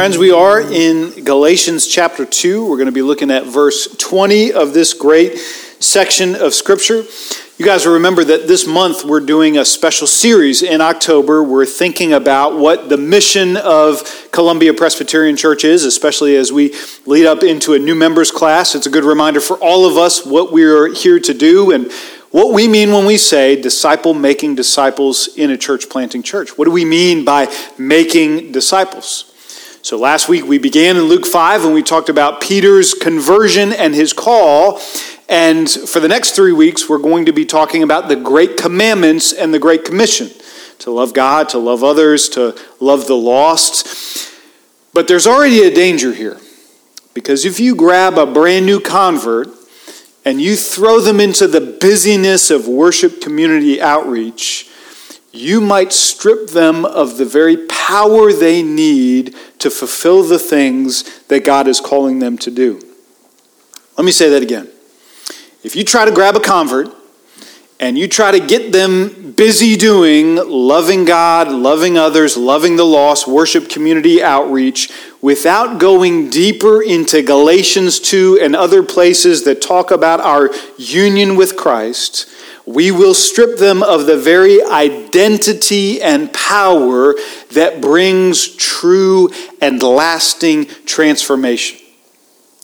Friends, we are in Galatians chapter 2. We're going to be looking at verse 20 of this great section of Scripture. You guys will remember that this month we're doing a special series in October. We're thinking about what the mission of Columbia Presbyterian Church is, especially as we lead up into a new members class. It's a good reminder for all of us what we're here to do and what we mean when we say disciple making disciples in a church planting church. What do we mean by making disciples? So last week we began in Luke 5 and we talked about Peter's conversion and his call. And for the next three weeks, we're going to be talking about the great commandments and the great commission to love God, to love others, to love the lost. But there's already a danger here. Because if you grab a brand new convert and you throw them into the busyness of worship community outreach, you might strip them of the very power they need to fulfill the things that God is calling them to do. Let me say that again. If you try to grab a convert and you try to get them busy doing loving God, loving others, loving the lost, worship community outreach, without going deeper into Galatians 2 and other places that talk about our union with Christ, we will strip them of the very identity and power that brings true and lasting transformation.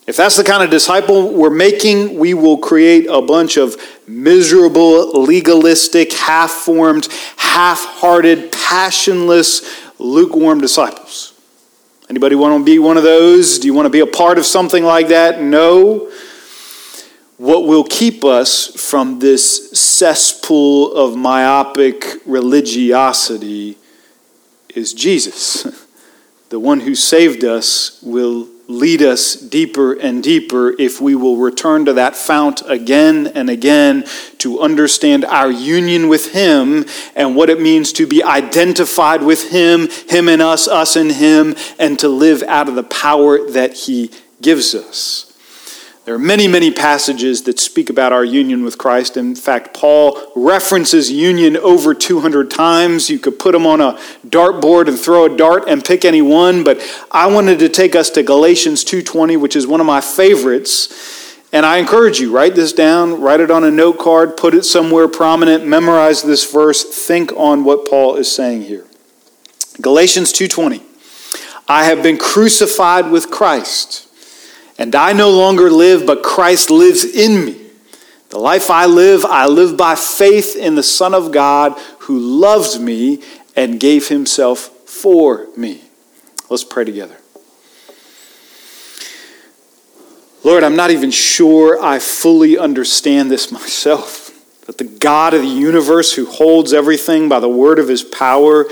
If that's the kind of disciple we're making, we will create a bunch of miserable, legalistic, half formed, half hearted, passionless, lukewarm disciples. Anybody want to be one of those? Do you want to be a part of something like that? No. What will keep us from this cesspool of myopic religiosity is Jesus. The one who saved us will lead us deeper and deeper if we will return to that fount again and again to understand our union with Him and what it means to be identified with Him, Him and us, us and Him, and to live out of the power that He gives us. There are many, many passages that speak about our union with Christ. In fact, Paul references union over 200 times. You could put them on a dartboard and throw a dart and pick any one, but I wanted to take us to Galatians 2:20, which is one of my favorites. And I encourage you, write this down, write it on a note card, put it somewhere prominent, memorize this verse, think on what Paul is saying here. Galatians 2:20. I have been crucified with Christ. And I no longer live, but Christ lives in me. The life I live, I live by faith in the Son of God who loves me and gave himself for me. Let's pray together. Lord, I'm not even sure I fully understand this myself. That the God of the universe, who holds everything by the word of his power,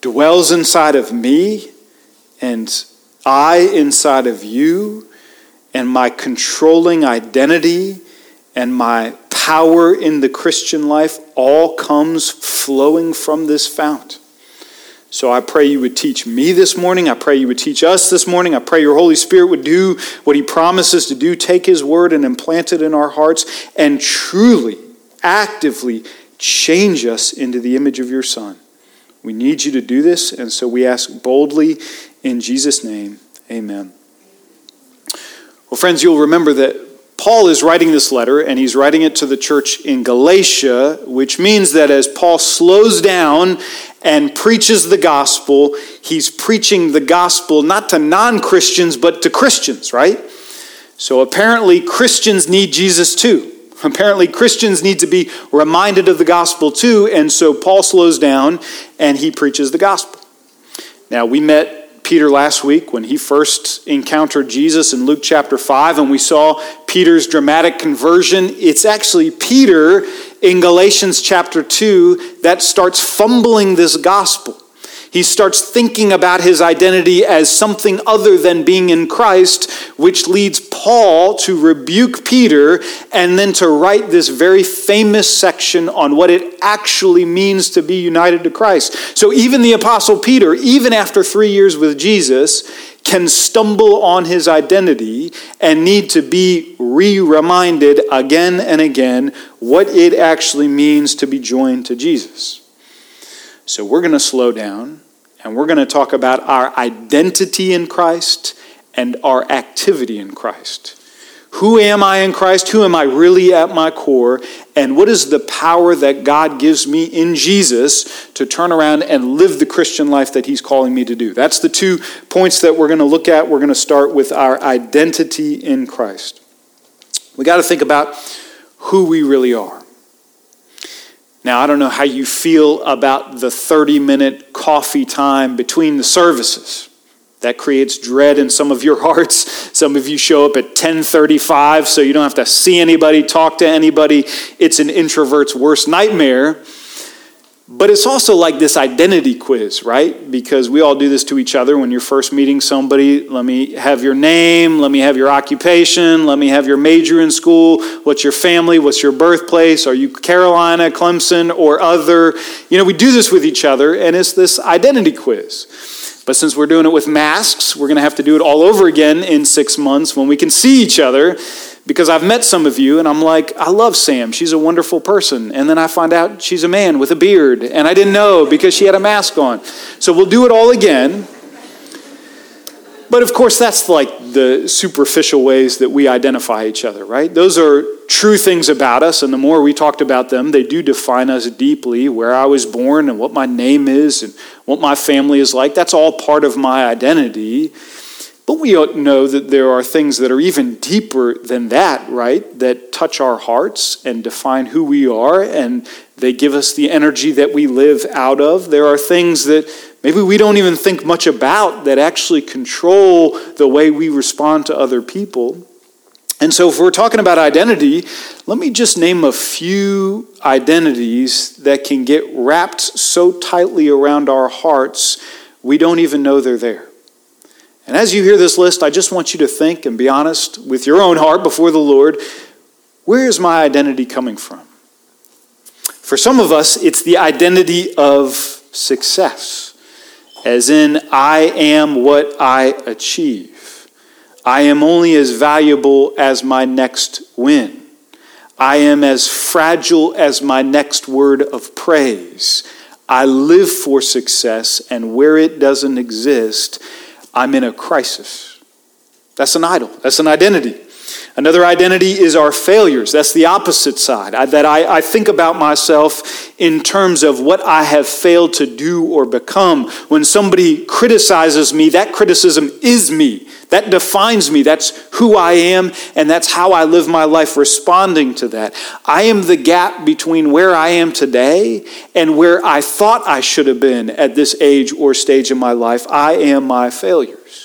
dwells inside of me and I inside of you and my controlling identity and my power in the Christian life all comes flowing from this fount. So I pray you would teach me this morning. I pray you would teach us this morning. I pray your Holy Spirit would do what he promises to do take his word and implant it in our hearts and truly, actively change us into the image of your Son. We need you to do this, and so we ask boldly in Jesus' name. Amen. Well, friends, you'll remember that Paul is writing this letter, and he's writing it to the church in Galatia, which means that as Paul slows down and preaches the gospel, he's preaching the gospel not to non Christians, but to Christians, right? So apparently, Christians need Jesus too. Apparently, Christians need to be reminded of the gospel too, and so Paul slows down and he preaches the gospel. Now, we met Peter last week when he first encountered Jesus in Luke chapter 5, and we saw Peter's dramatic conversion. It's actually Peter in Galatians chapter 2 that starts fumbling this gospel. He starts thinking about his identity as something other than being in Christ, which leads Paul to rebuke Peter and then to write this very famous section on what it actually means to be united to Christ. So even the Apostle Peter, even after three years with Jesus, can stumble on his identity and need to be re reminded again and again what it actually means to be joined to Jesus. So we're going to slow down and we're going to talk about our identity in Christ and our activity in Christ. Who am I in Christ? Who am I really at my core? And what is the power that God gives me in Jesus to turn around and live the Christian life that He's calling me to do? That's the two points that we're going to look at. We're going to start with our identity in Christ. We got to think about who we really are. Now, I don't know how you feel about the 30 minute coffee time between the services. That creates dread in some of your hearts. Some of you show up at 10:35 so you don't have to see anybody, talk to anybody. It's an introvert's worst nightmare. But it's also like this identity quiz, right? Because we all do this to each other when you're first meeting somebody. Let me have your name, let me have your occupation, let me have your major in school, what's your family, what's your birthplace, are you Carolina, Clemson, or other? You know, we do this with each other, and it's this identity quiz. But since we're doing it with masks, we're going to have to do it all over again in six months when we can see each other because I've met some of you and I'm like, I love Sam. She's a wonderful person. And then I find out she's a man with a beard. And I didn't know because she had a mask on. So we'll do it all again. But of course, that's like the superficial ways that we identify each other, right? Those are true things about us. And the more we talked about them, they do define us deeply where I was born and what my name is and what my family is like. That's all part of my identity. But we know that there are things that are even deeper than that, right? That touch our hearts and define who we are, and they give us the energy that we live out of. There are things that maybe we don't even think much about that actually control the way we respond to other people. And so, if we're talking about identity, let me just name a few identities that can get wrapped so tightly around our hearts we don't even know they're there. And as you hear this list, I just want you to think and be honest with your own heart before the Lord where is my identity coming from? For some of us, it's the identity of success, as in, I am what I achieve. I am only as valuable as my next win. I am as fragile as my next word of praise. I live for success, and where it doesn't exist, I'm in a crisis. That's an idol, that's an identity. Another identity is our failures. That's the opposite side. I, that I, I think about myself in terms of what I have failed to do or become. When somebody criticizes me, that criticism is me. That defines me. That's who I am, and that's how I live my life responding to that. I am the gap between where I am today and where I thought I should have been at this age or stage in my life. I am my failures.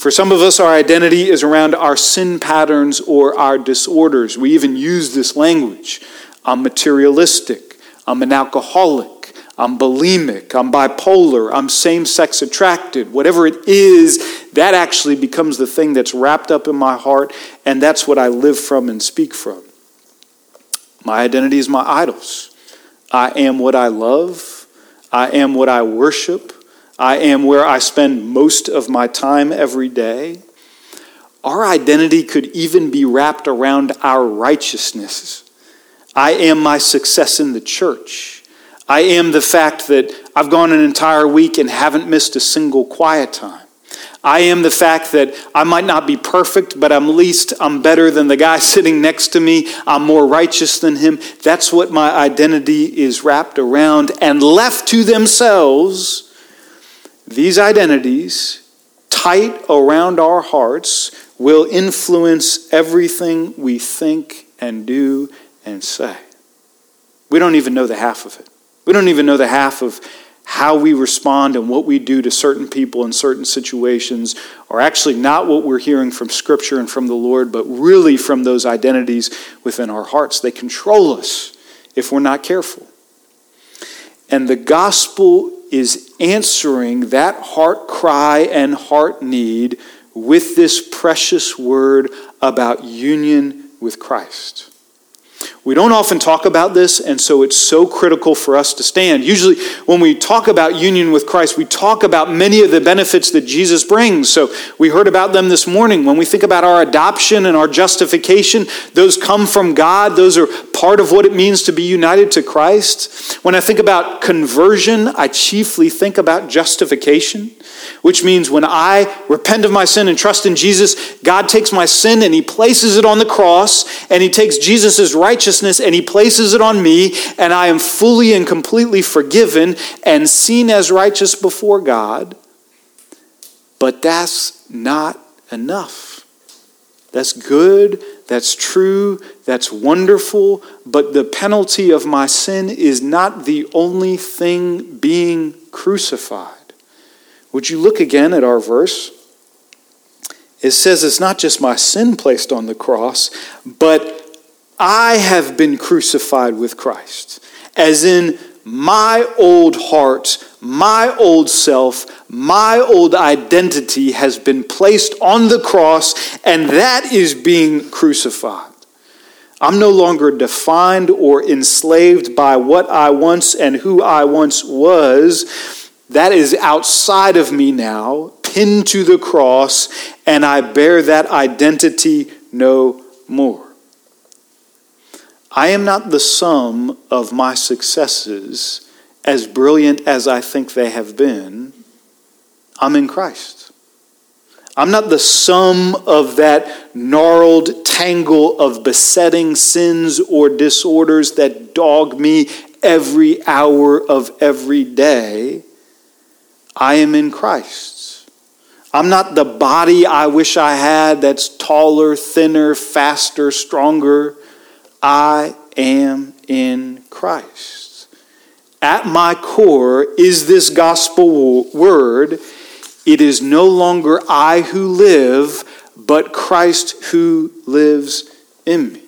For some of us, our identity is around our sin patterns or our disorders. We even use this language. I'm materialistic. I'm an alcoholic. I'm bulimic, I'm bipolar, I'm same sex attracted. Whatever it is, that actually becomes the thing that's wrapped up in my heart, and that's what I live from and speak from. My identity is my idols. I am what I love, I am what I worship, I am where I spend most of my time every day. Our identity could even be wrapped around our righteousness. I am my success in the church. I am the fact that I've gone an entire week and haven't missed a single quiet time. I am the fact that I might not be perfect, but I'm least I'm better than the guy sitting next to me. I'm more righteous than him. That's what my identity is wrapped around and left to themselves. These identities tight around our hearts will influence everything we think and do and say. We don't even know the half of it. We don't even know the half of how we respond and what we do to certain people in certain situations are actually not what we're hearing from Scripture and from the Lord, but really from those identities within our hearts. They control us if we're not careful. And the gospel is answering that heart cry and heart need with this precious word about union with Christ. We don't often talk about this, and so it's so critical for us to stand. Usually, when we talk about union with Christ, we talk about many of the benefits that Jesus brings. So, we heard about them this morning. When we think about our adoption and our justification, those come from God. Those are part of what it means to be united to Christ. When I think about conversion, I chiefly think about justification, which means when I repent of my sin and trust in Jesus, God takes my sin and He places it on the cross, and He takes Jesus' righteousness and he places it on me, and I am fully and completely forgiven and seen as righteous before God. But that's not enough. That's good, that's true, that's wonderful, but the penalty of my sin is not the only thing being crucified. Would you look again at our verse? It says it's not just my sin placed on the cross, but I have been crucified with Christ, as in my old heart, my old self, my old identity has been placed on the cross, and that is being crucified. I'm no longer defined or enslaved by what I once and who I once was. That is outside of me now, pinned to the cross, and I bear that identity no more. I am not the sum of my successes, as brilliant as I think they have been. I'm in Christ. I'm not the sum of that gnarled tangle of besetting sins or disorders that dog me every hour of every day. I am in Christ. I'm not the body I wish I had that's taller, thinner, faster, stronger. I am in Christ. At my core is this gospel word. It is no longer I who live, but Christ who lives in me.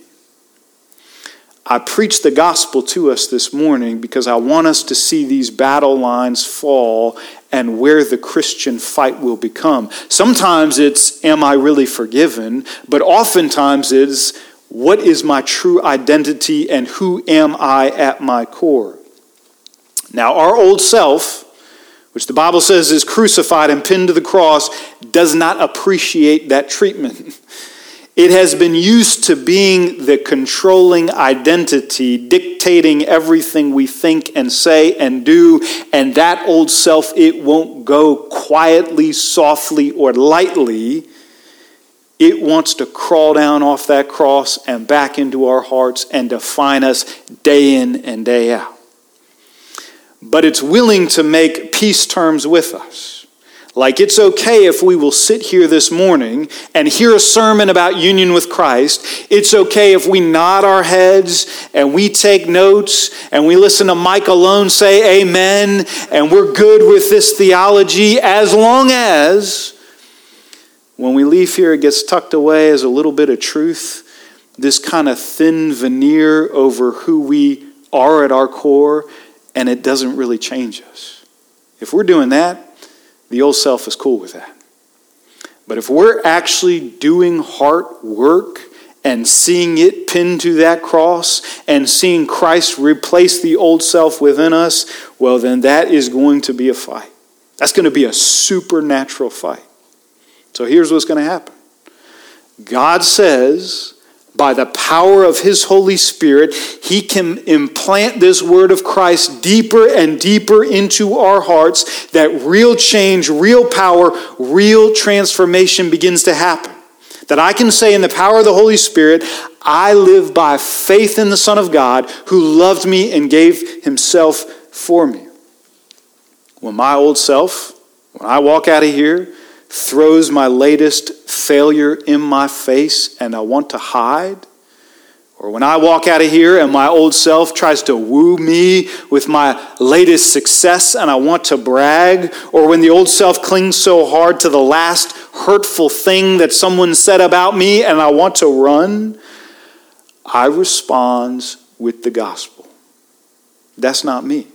I preach the gospel to us this morning because I want us to see these battle lines fall and where the Christian fight will become. Sometimes it's, Am I really forgiven? But oftentimes it's, what is my true identity and who am I at my core? Now, our old self, which the Bible says is crucified and pinned to the cross, does not appreciate that treatment. It has been used to being the controlling identity, dictating everything we think and say and do, and that old self, it won't go quietly, softly, or lightly it wants to crawl down off that cross and back into our hearts and define us day in and day out. But it's willing to make peace terms with us. Like it's okay if we will sit here this morning and hear a sermon about union with Christ. It's okay if we nod our heads and we take notes and we listen to Mike alone say amen and we're good with this theology as long as when we leave here, it gets tucked away as a little bit of truth, this kind of thin veneer over who we are at our core, and it doesn't really change us. If we're doing that, the old self is cool with that. But if we're actually doing heart work and seeing it pinned to that cross and seeing Christ replace the old self within us, well, then that is going to be a fight. That's going to be a supernatural fight. So here's what's going to happen God says, by the power of His Holy Spirit, He can implant this word of Christ deeper and deeper into our hearts, that real change, real power, real transformation begins to happen. That I can say, in the power of the Holy Spirit, I live by faith in the Son of God who loved me and gave Himself for me. When my old self, when I walk out of here, throws my latest failure in my face and I want to hide. Or when I walk out of here and my old self tries to woo me with my latest success and I want to brag. Or when the old self clings so hard to the last hurtful thing that someone said about me and I want to run. I respond with the gospel. That's not me.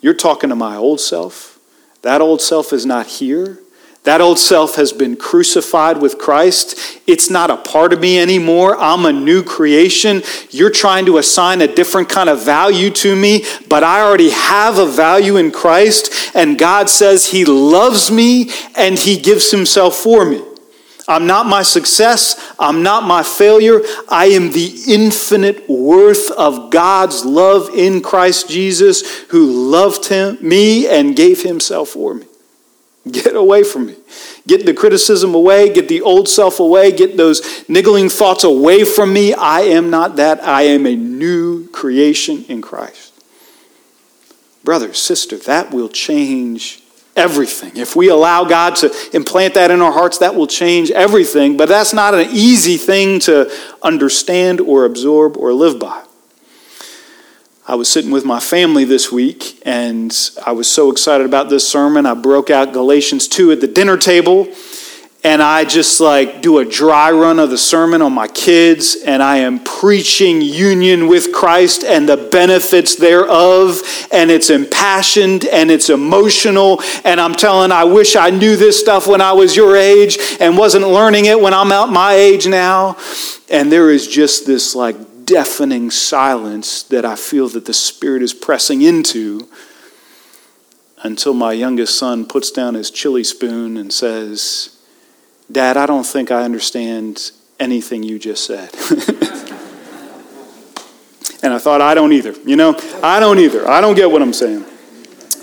You're talking to my old self. That old self is not here. That old self has been crucified with Christ. It's not a part of me anymore. I'm a new creation. You're trying to assign a different kind of value to me, but I already have a value in Christ. And God says He loves me and He gives Himself for me. I'm not my success. I'm not my failure. I am the infinite worth of God's love in Christ Jesus, who loved him, me and gave himself for me. Get away from me. Get the criticism away. Get the old self away. Get those niggling thoughts away from me. I am not that. I am a new creation in Christ. Brother, sister, that will change everything. If we allow God to implant that in our hearts, that will change everything. But that's not an easy thing to understand or absorb or live by. I was sitting with my family this week and I was so excited about this sermon. I broke out Galatians 2 at the dinner table and I just like do a dry run of the sermon on my kids and I am preaching union with Christ and the benefits thereof and it's impassioned and it's emotional and I'm telling I wish I knew this stuff when I was your age and wasn't learning it when I'm out my age now and there is just this like deafening silence that I feel that the Spirit is pressing into until my youngest son puts down his chili spoon and says, Dad, I don't think I understand anything you just said. and I thought, I don't either. You know, I don't either. I don't get what I'm saying.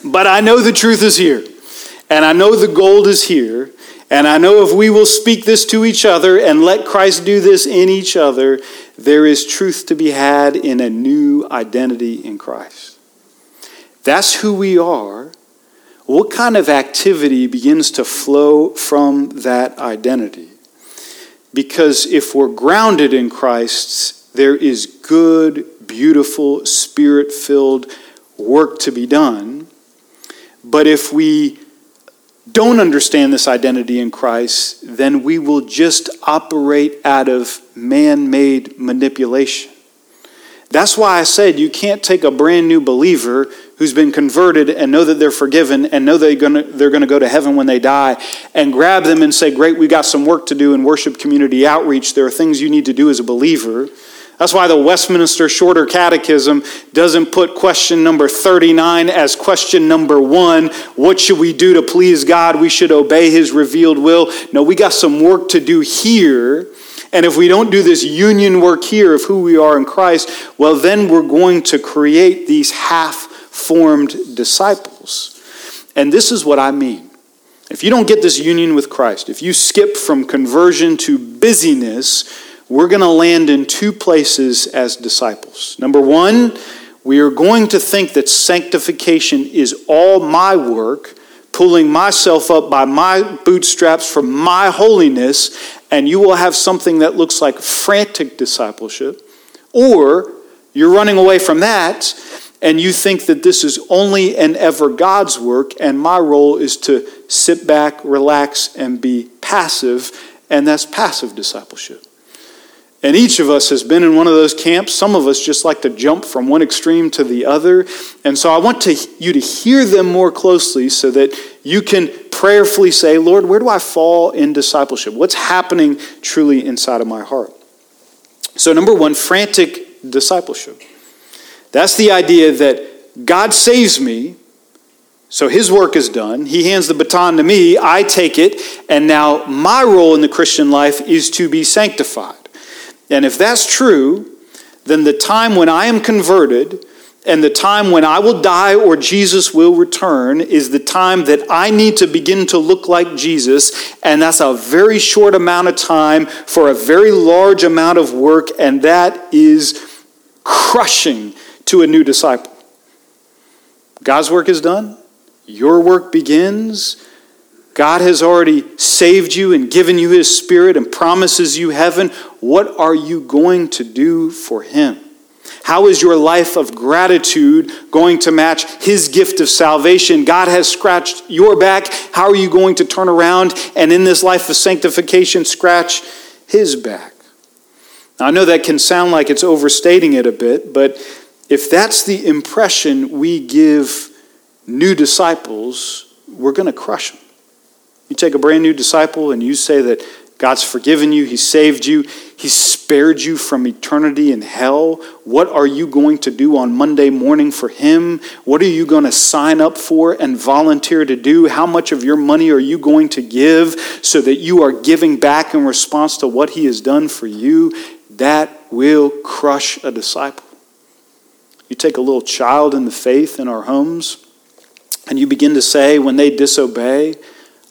But I know the truth is here. And I know the gold is here. And I know if we will speak this to each other and let Christ do this in each other, there is truth to be had in a new identity in Christ. That's who we are. What kind of activity begins to flow from that identity? Because if we're grounded in Christ, there is good, beautiful, spirit filled work to be done. But if we don't understand this identity in Christ, then we will just operate out of man made manipulation. That's why I said you can't take a brand new believer who's been converted and know that they're forgiven and know they're going they're going to go to heaven when they die and grab them and say, Great, we got some work to do in worship community outreach. There are things you need to do as a believer. That's why the Westminster Shorter Catechism doesn't put question number 39 as question number one What should we do to please God? We should obey His revealed will. No, we got some work to do here. And if we don't do this union work here of who we are in Christ, well, then we're going to create these half formed disciples. And this is what I mean. If you don't get this union with Christ, if you skip from conversion to busyness, we're going to land in two places as disciples. Number one, we are going to think that sanctification is all my work, pulling myself up by my bootstraps for my holiness, and you will have something that looks like frantic discipleship. Or you're running away from that, and you think that this is only and ever God's work, and my role is to sit back, relax, and be passive, and that's passive discipleship. And each of us has been in one of those camps. Some of us just like to jump from one extreme to the other. And so I want to, you to hear them more closely so that you can prayerfully say, Lord, where do I fall in discipleship? What's happening truly inside of my heart? So, number one, frantic discipleship. That's the idea that God saves me, so his work is done. He hands the baton to me, I take it, and now my role in the Christian life is to be sanctified. And if that's true, then the time when I am converted and the time when I will die or Jesus will return is the time that I need to begin to look like Jesus. And that's a very short amount of time for a very large amount of work. And that is crushing to a new disciple. God's work is done, your work begins. God has already saved you and given you His Spirit and promises you heaven. What are you going to do for Him? How is your life of gratitude going to match His gift of salvation? God has scratched your back. How are you going to turn around and in this life of sanctification scratch His back? Now, I know that can sound like it's overstating it a bit, but if that's the impression we give new disciples, we're going to crush them. You take a brand new disciple and you say that God's forgiven you, He saved you, He spared you from eternity in hell. What are you going to do on Monday morning for Him? What are you going to sign up for and volunteer to do? How much of your money are you going to give so that you are giving back in response to what He has done for you? That will crush a disciple. You take a little child in the faith in our homes, and you begin to say, when they disobey,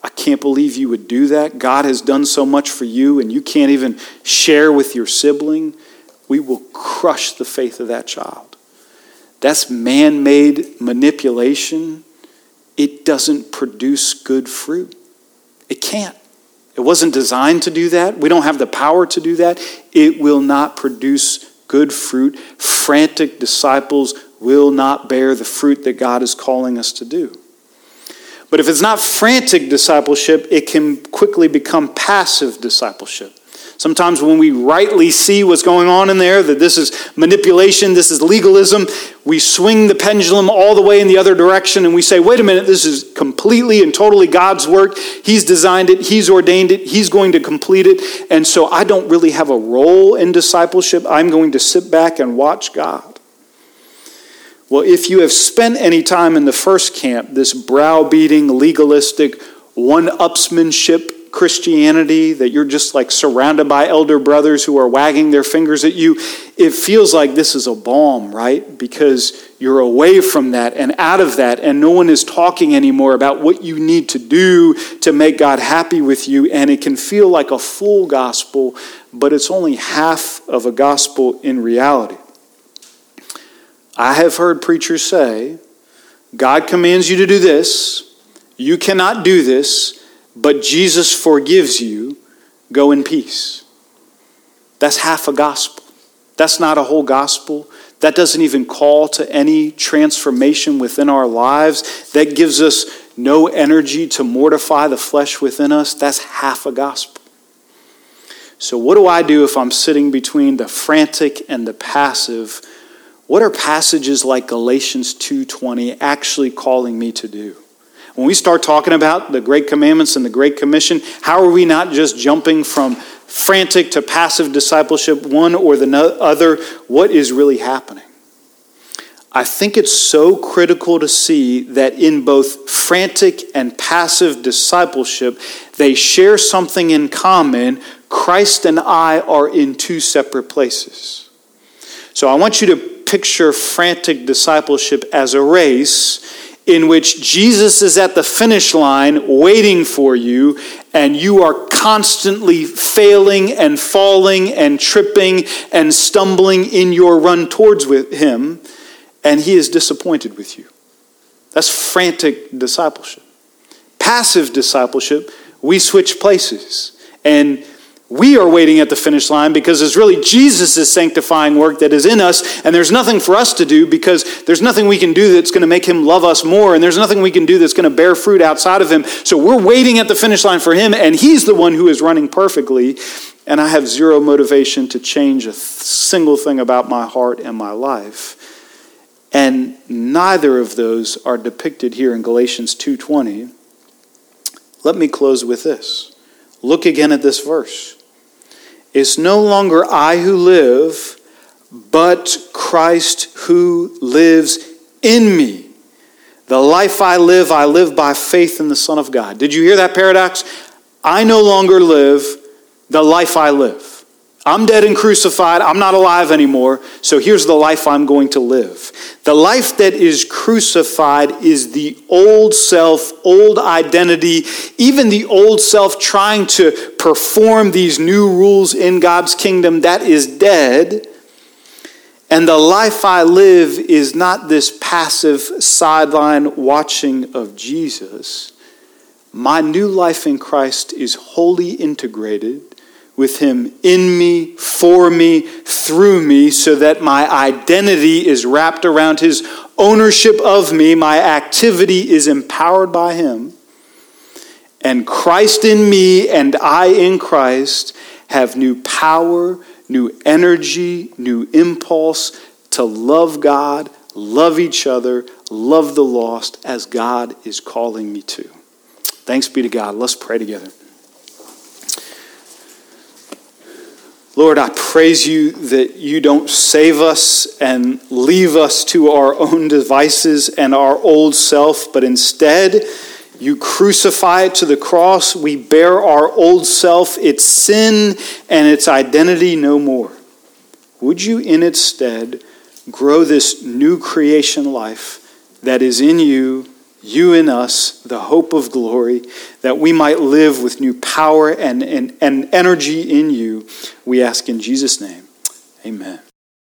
I can't believe you would do that. God has done so much for you, and you can't even share with your sibling. We will crush the faith of that child. That's man made manipulation. It doesn't produce good fruit. It can't. It wasn't designed to do that. We don't have the power to do that. It will not produce good fruit. Frantic disciples will not bear the fruit that God is calling us to do. But if it's not frantic discipleship, it can quickly become passive discipleship. Sometimes when we rightly see what's going on in there, that this is manipulation, this is legalism, we swing the pendulum all the way in the other direction and we say, wait a minute, this is completely and totally God's work. He's designed it, He's ordained it, He's going to complete it. And so I don't really have a role in discipleship. I'm going to sit back and watch God. Well, if you have spent any time in the first camp, this browbeating, legalistic, one upsmanship Christianity, that you're just like surrounded by elder brothers who are wagging their fingers at you, it feels like this is a balm, right? Because you're away from that and out of that, and no one is talking anymore about what you need to do to make God happy with you, and it can feel like a full gospel, but it's only half of a gospel in reality. I have heard preachers say, God commands you to do this, you cannot do this, but Jesus forgives you, go in peace. That's half a gospel. That's not a whole gospel. That doesn't even call to any transformation within our lives. That gives us no energy to mortify the flesh within us. That's half a gospel. So, what do I do if I'm sitting between the frantic and the passive? What are passages like Galatians 2:20 actually calling me to do? When we start talking about the great commandments and the great commission, how are we not just jumping from frantic to passive discipleship one or the other? What is really happening? I think it's so critical to see that in both frantic and passive discipleship, they share something in common. Christ and I are in two separate places. So I want you to picture frantic discipleship as a race in which Jesus is at the finish line waiting for you, and you are constantly failing and falling and tripping and stumbling in your run towards with him, and he is disappointed with you. That's frantic discipleship. Passive discipleship, we switch places. And we are waiting at the finish line because it's really Jesus' sanctifying work that is in us, and there's nothing for us to do because there's nothing we can do that's going to make him love us more, and there's nothing we can do that's going to bear fruit outside of him. So we're waiting at the finish line for him, and he's the one who is running perfectly, and I have zero motivation to change a single thing about my heart and my life. And neither of those are depicted here in Galatians 2:20. Let me close with this. Look again at this verse. It's no longer I who live, but Christ who lives in me. The life I live, I live by faith in the Son of God. Did you hear that paradox? I no longer live the life I live. I'm dead and crucified. I'm not alive anymore. So here's the life I'm going to live. The life that is crucified is the old self, old identity, even the old self trying to perform these new rules in God's kingdom. That is dead. And the life I live is not this passive sideline watching of Jesus. My new life in Christ is wholly integrated with Him in me, for me, through me, so that my identity is wrapped around His ownership of me. My activity is empowered by Him. And Christ in me and I in Christ have new power, new energy, new impulse to love God, love each other, love the lost as God is calling me to. Thanks be to God. Let's pray together. Lord, I praise you that you don't save us and leave us to our own devices and our old self, but instead, you crucify it to the cross. We bear our old self, its sin, and its identity no more. Would you, in its stead, grow this new creation life that is in you, you in us, the hope of glory, that we might live with new power and, and, and energy in you? We ask in Jesus' name. Amen.